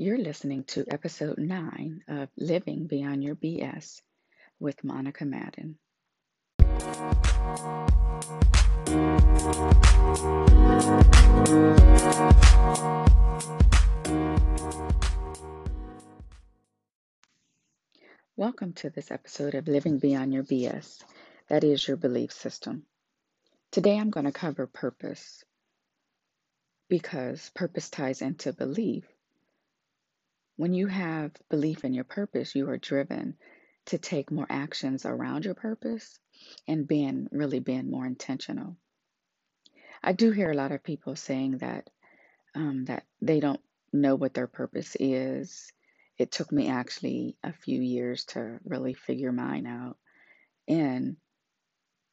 You're listening to episode 9 of Living Beyond Your BS with Monica Madden. Welcome to this episode of Living Beyond Your BS. That is your belief system. Today I'm going to cover purpose because purpose ties into belief. When you have belief in your purpose, you are driven to take more actions around your purpose and being really being more intentional. I do hear a lot of people saying that um, that they don't know what their purpose is. It took me actually a few years to really figure mine out. And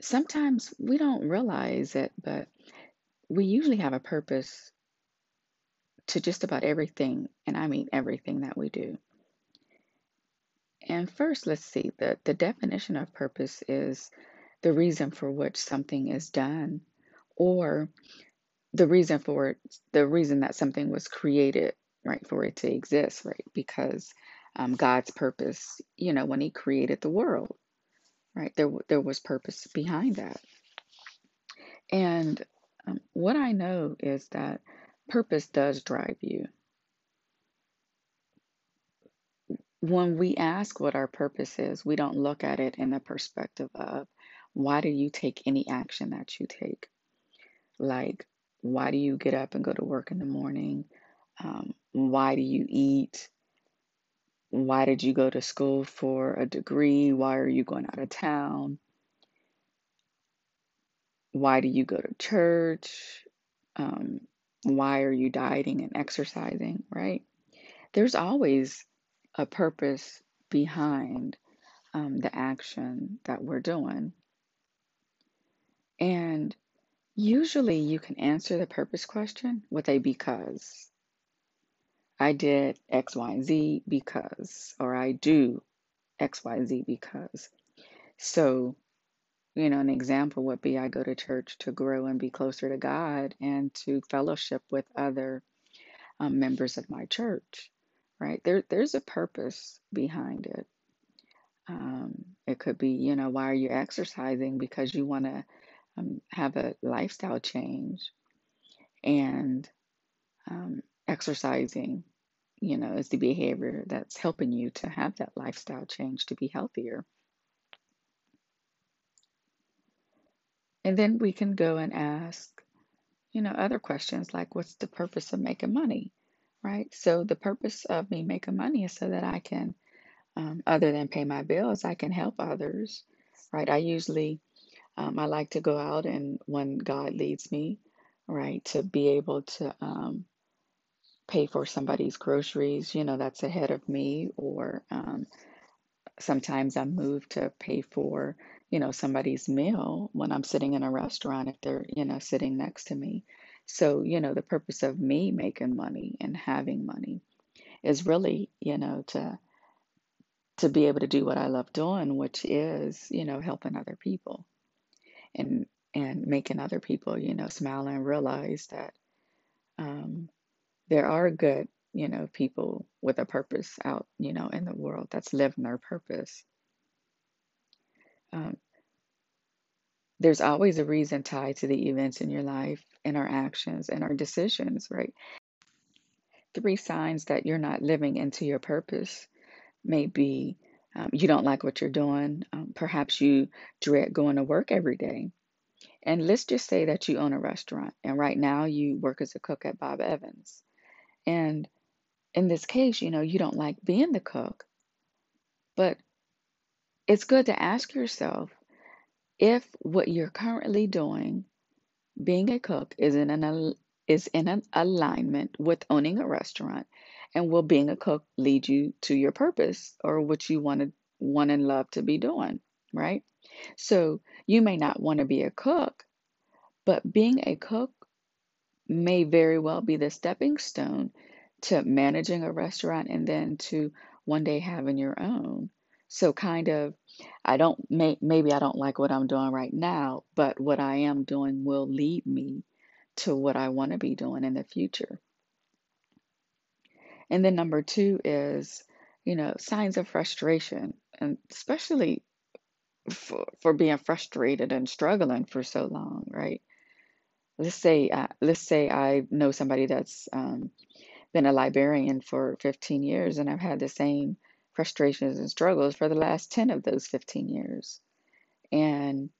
sometimes we don't realize it, but we usually have a purpose to just about everything, and I mean everything that we do. And first, let's see the, the definition of purpose is the reason for which something is done, or the reason for it, the reason that something was created, right, for it to exist, right? Because um, God's purpose, you know, when He created the world, right, there there was purpose behind that. And um, what I know is that purpose does drive you. When we ask what our purpose is, we don't look at it in the perspective of why do you take any action that you take? Like, why do you get up and go to work in the morning? Um, why do you eat? Why did you go to school for a degree? Why are you going out of town? Why do you go to church? Um, why are you dieting and exercising, right? There's always a purpose behind um, the action that we're doing. And usually you can answer the purpose question with a because. I did X, Y, Z because, or I do X, Y, Z because. So, you know, an example would be I go to church to grow and be closer to God and to fellowship with other um, members of my church, right? There, there's a purpose behind it. Um, it could be, you know, why are you exercising? Because you want to um, have a lifestyle change. And um, exercising, you know, is the behavior that's helping you to have that lifestyle change to be healthier. And then we can go and ask, you know, other questions like, what's the purpose of making money? Right? So, the purpose of me making money is so that I can, um, other than pay my bills, I can help others. Right? I usually, um, I like to go out and when God leads me, right, to be able to um, pay for somebody's groceries, you know, that's ahead of me, or um, sometimes I'm moved to pay for, you know, somebody's meal when I'm sitting in a restaurant if they're, you know, sitting next to me. So, you know, the purpose of me making money and having money is really, you know, to to be able to do what I love doing, which is, you know, helping other people and and making other people, you know, smile and realize that um, there are good, you know, people with a purpose out, you know, in the world that's living their purpose. Um, there's always a reason tied to the events in your life and our actions and our decisions, right? Three signs that you're not living into your purpose may be um, you don't like what you're doing. Um, perhaps you dread going to work every day. And let's just say that you own a restaurant and right now you work as a cook at Bob Evans. And in this case, you know, you don't like being the cook, but it's good to ask yourself if what you're currently doing, being a cook, is in an is in an alignment with owning a restaurant, and will being a cook lead you to your purpose or what you want to want and love to be doing, right? So you may not want to be a cook, but being a cook may very well be the stepping stone to managing a restaurant and then to one day having your own. So kind of I don't may, maybe I don't like what I'm doing right now, but what I am doing will lead me to what I want to be doing in the future. And then number two is, you know, signs of frustration, and especially for, for being frustrated and struggling for so long, right? Let's say, uh, let's say I know somebody that's um, been a librarian for 15 years, and I've had the same frustrations and struggles for the last 10 of those 15 years. And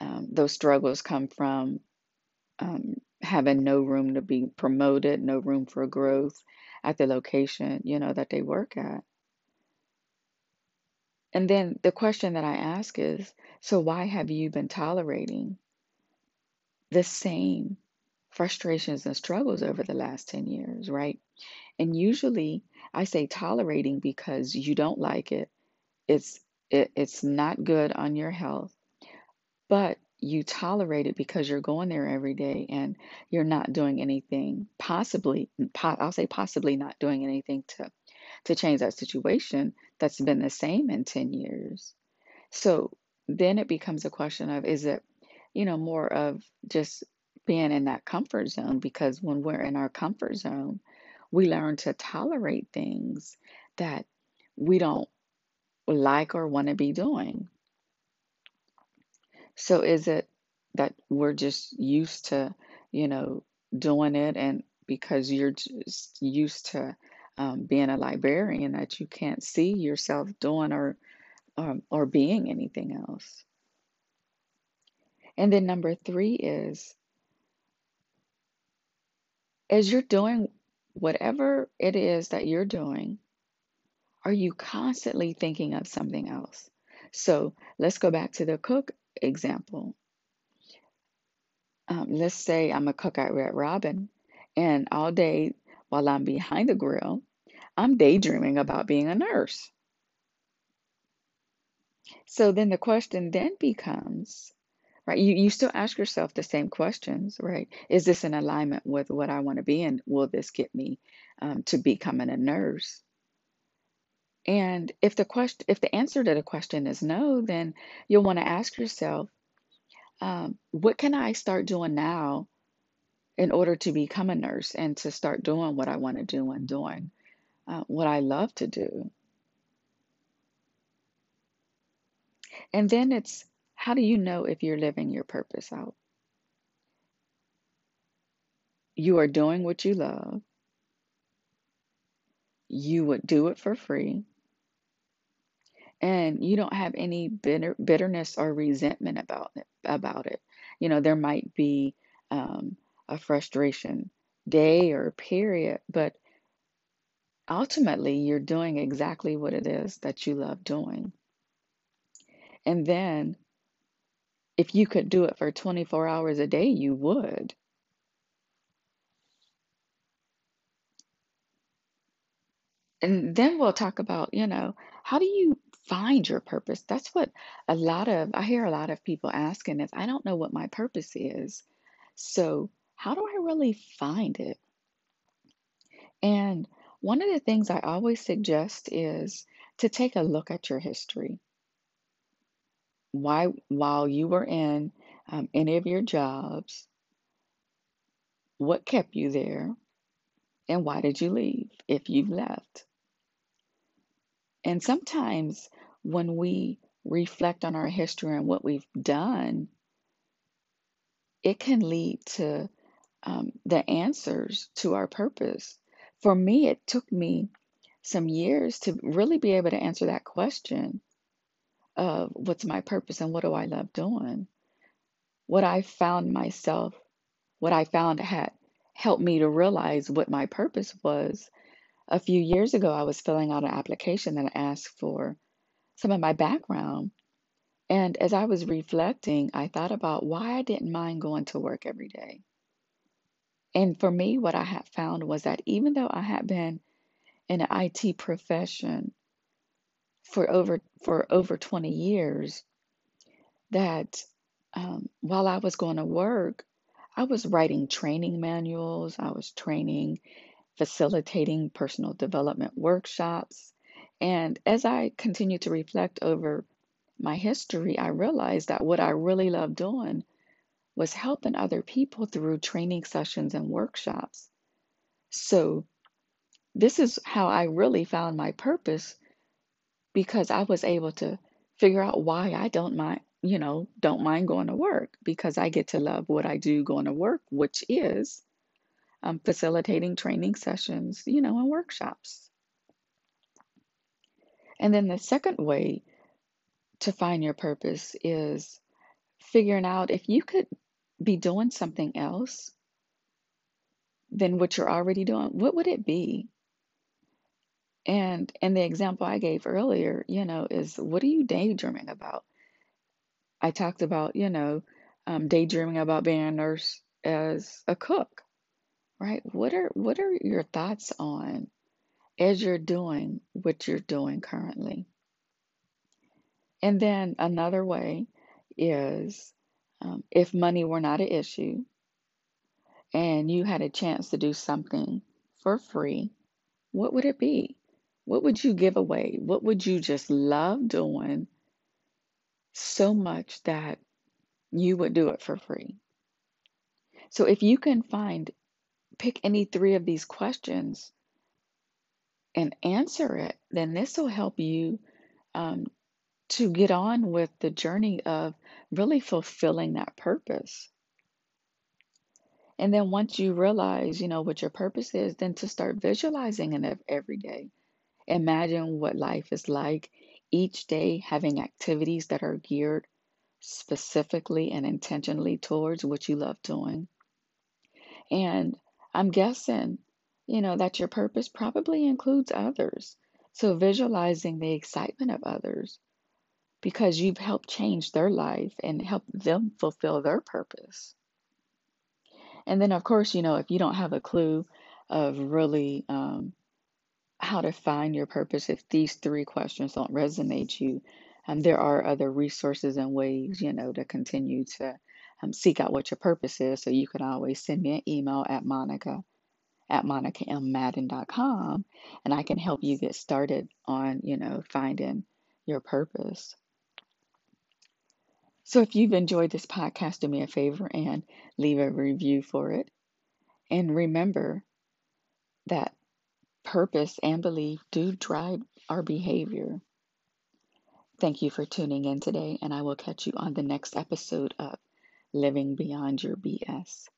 um, those struggles come from um, having no room to be promoted, no room for growth at the location, you know, that they work at. And then the question that I ask is, so why have you been tolerating the same frustrations and struggles over the last 10 years, right? And usually I say tolerating because you don't like it. It's it, it's not good on your health, but you tolerate it because you're going there every day and you're not doing anything, possibly, mm, po- I'll say possibly not doing anything to to change that situation that's been the same in 10 years. So then it becomes a question of is it, you know, more of just being in that comfort zone? Because when we're in our comfort zone, we learn to tolerate things that we don't like or want to be doing. So is it that we're just used to, you know, doing it and because you're just used to um, being a librarian that you can't see yourself doing or um, or being anything else? And then number three is as you're doing whatever it is that you're doing, are you constantly thinking of something else? So let's go back to the cook example. Um, let's say I'm a cook at Red Robin, and all day while I'm behind the grill, I'm daydreaming about being a nurse. So then the question then becomes, right? You, you still ask yourself the same questions, right? Is this in alignment with what I want to be, and will this get me um, to becoming a nurse? And if the question, if the answer to the question is no, then you'll want to ask yourself, um, what can I start doing now in order to become a nurse and to start doing what I want to do and doing uh, what I love to do? And then it's how do you know if you're living your purpose out? You are doing what you love, you would do it for free, and you don't have any bitter, bitterness or resentment about it, about it. You know, there might be um, a frustration day or period, but ultimately you're doing exactly what it is that you love doing. And then if you could do it for 24 hours a day, you would. And then we'll talk about, you know, how do you find your purpose? That's what a lot of, I hear a lot of people asking is, I don't know what my purpose is. So, how do I really find it? And one of the things I always suggest is to take a look at your history. Why, while you were in um, any of your jobs, what kept you there, and why did you leave if you've left? And sometimes when we reflect on our history and what we've done, it can lead to um, the answers to our purpose. For me, it took me some years to really be able to answer that question of what's my purpose and what do I love doing. What I found myself, what I found had helped me to realize what my purpose was. A few years ago, I was filling out an application that asked for some of my background. And as I was reflecting, I thought about why I didn't mind going to work every day. And for me, what I had found was that even though I had been in an IT profession for over for over 20 years, that um, while I was going to work, I was writing training manuals, I was training, facilitating personal development workshops. And as I continued to reflect over my history, I realized that what I really loved doing was helping other people through training sessions and workshops. So this is how I really found my purpose because I was able to figure out why I don't mind, you know, don't mind going to work because I get to love what I do going to work, which is um, facilitating training sessions, you know, and workshops. And then the second way to find your purpose is figuring out if you could be doing something else than what you're already doing, what would it be? And and the example I gave earlier, you know, is what are you daydreaming about? I talked about, you know, um, daydreaming about being a nurse as a cook, right? What are what are your thoughts on as you're doing what you're doing currently? And then another way is um, if money were not an issue and you had a chance to do something for free, what would it be? What would you give away? What would you just love doing so much that you would do it for free? So if you can find, pick any three of these questions and answer it, then this will help you um, to get on with the journey of really fulfilling that purpose. And then once you realize, you know, what your purpose is, then to start visualizing it every day. Imagine what life is like each day, having activities that are geared specifically and intentionally towards what you love doing. And I'm guessing, you know, that your purpose probably includes others. So visualizing the excitement of others because you've helped change their life and help them fulfill their purpose. And then, of course, you know, if you don't have a clue of really um, how to find your purpose if these three questions don't resonate you. Um, there are other resources and ways, you know, to continue to um, seek out what your purpose is. So you can always send me an email at Monica at monicammadden.com and I can help you get started on, you know, finding your purpose. So if you've enjoyed this podcast, do me a favor and leave a review for it. And remember that purpose and belief do drive our behavior. Thank you for tuning in today, and I will catch you on the next episode of Living Beyond Your BS.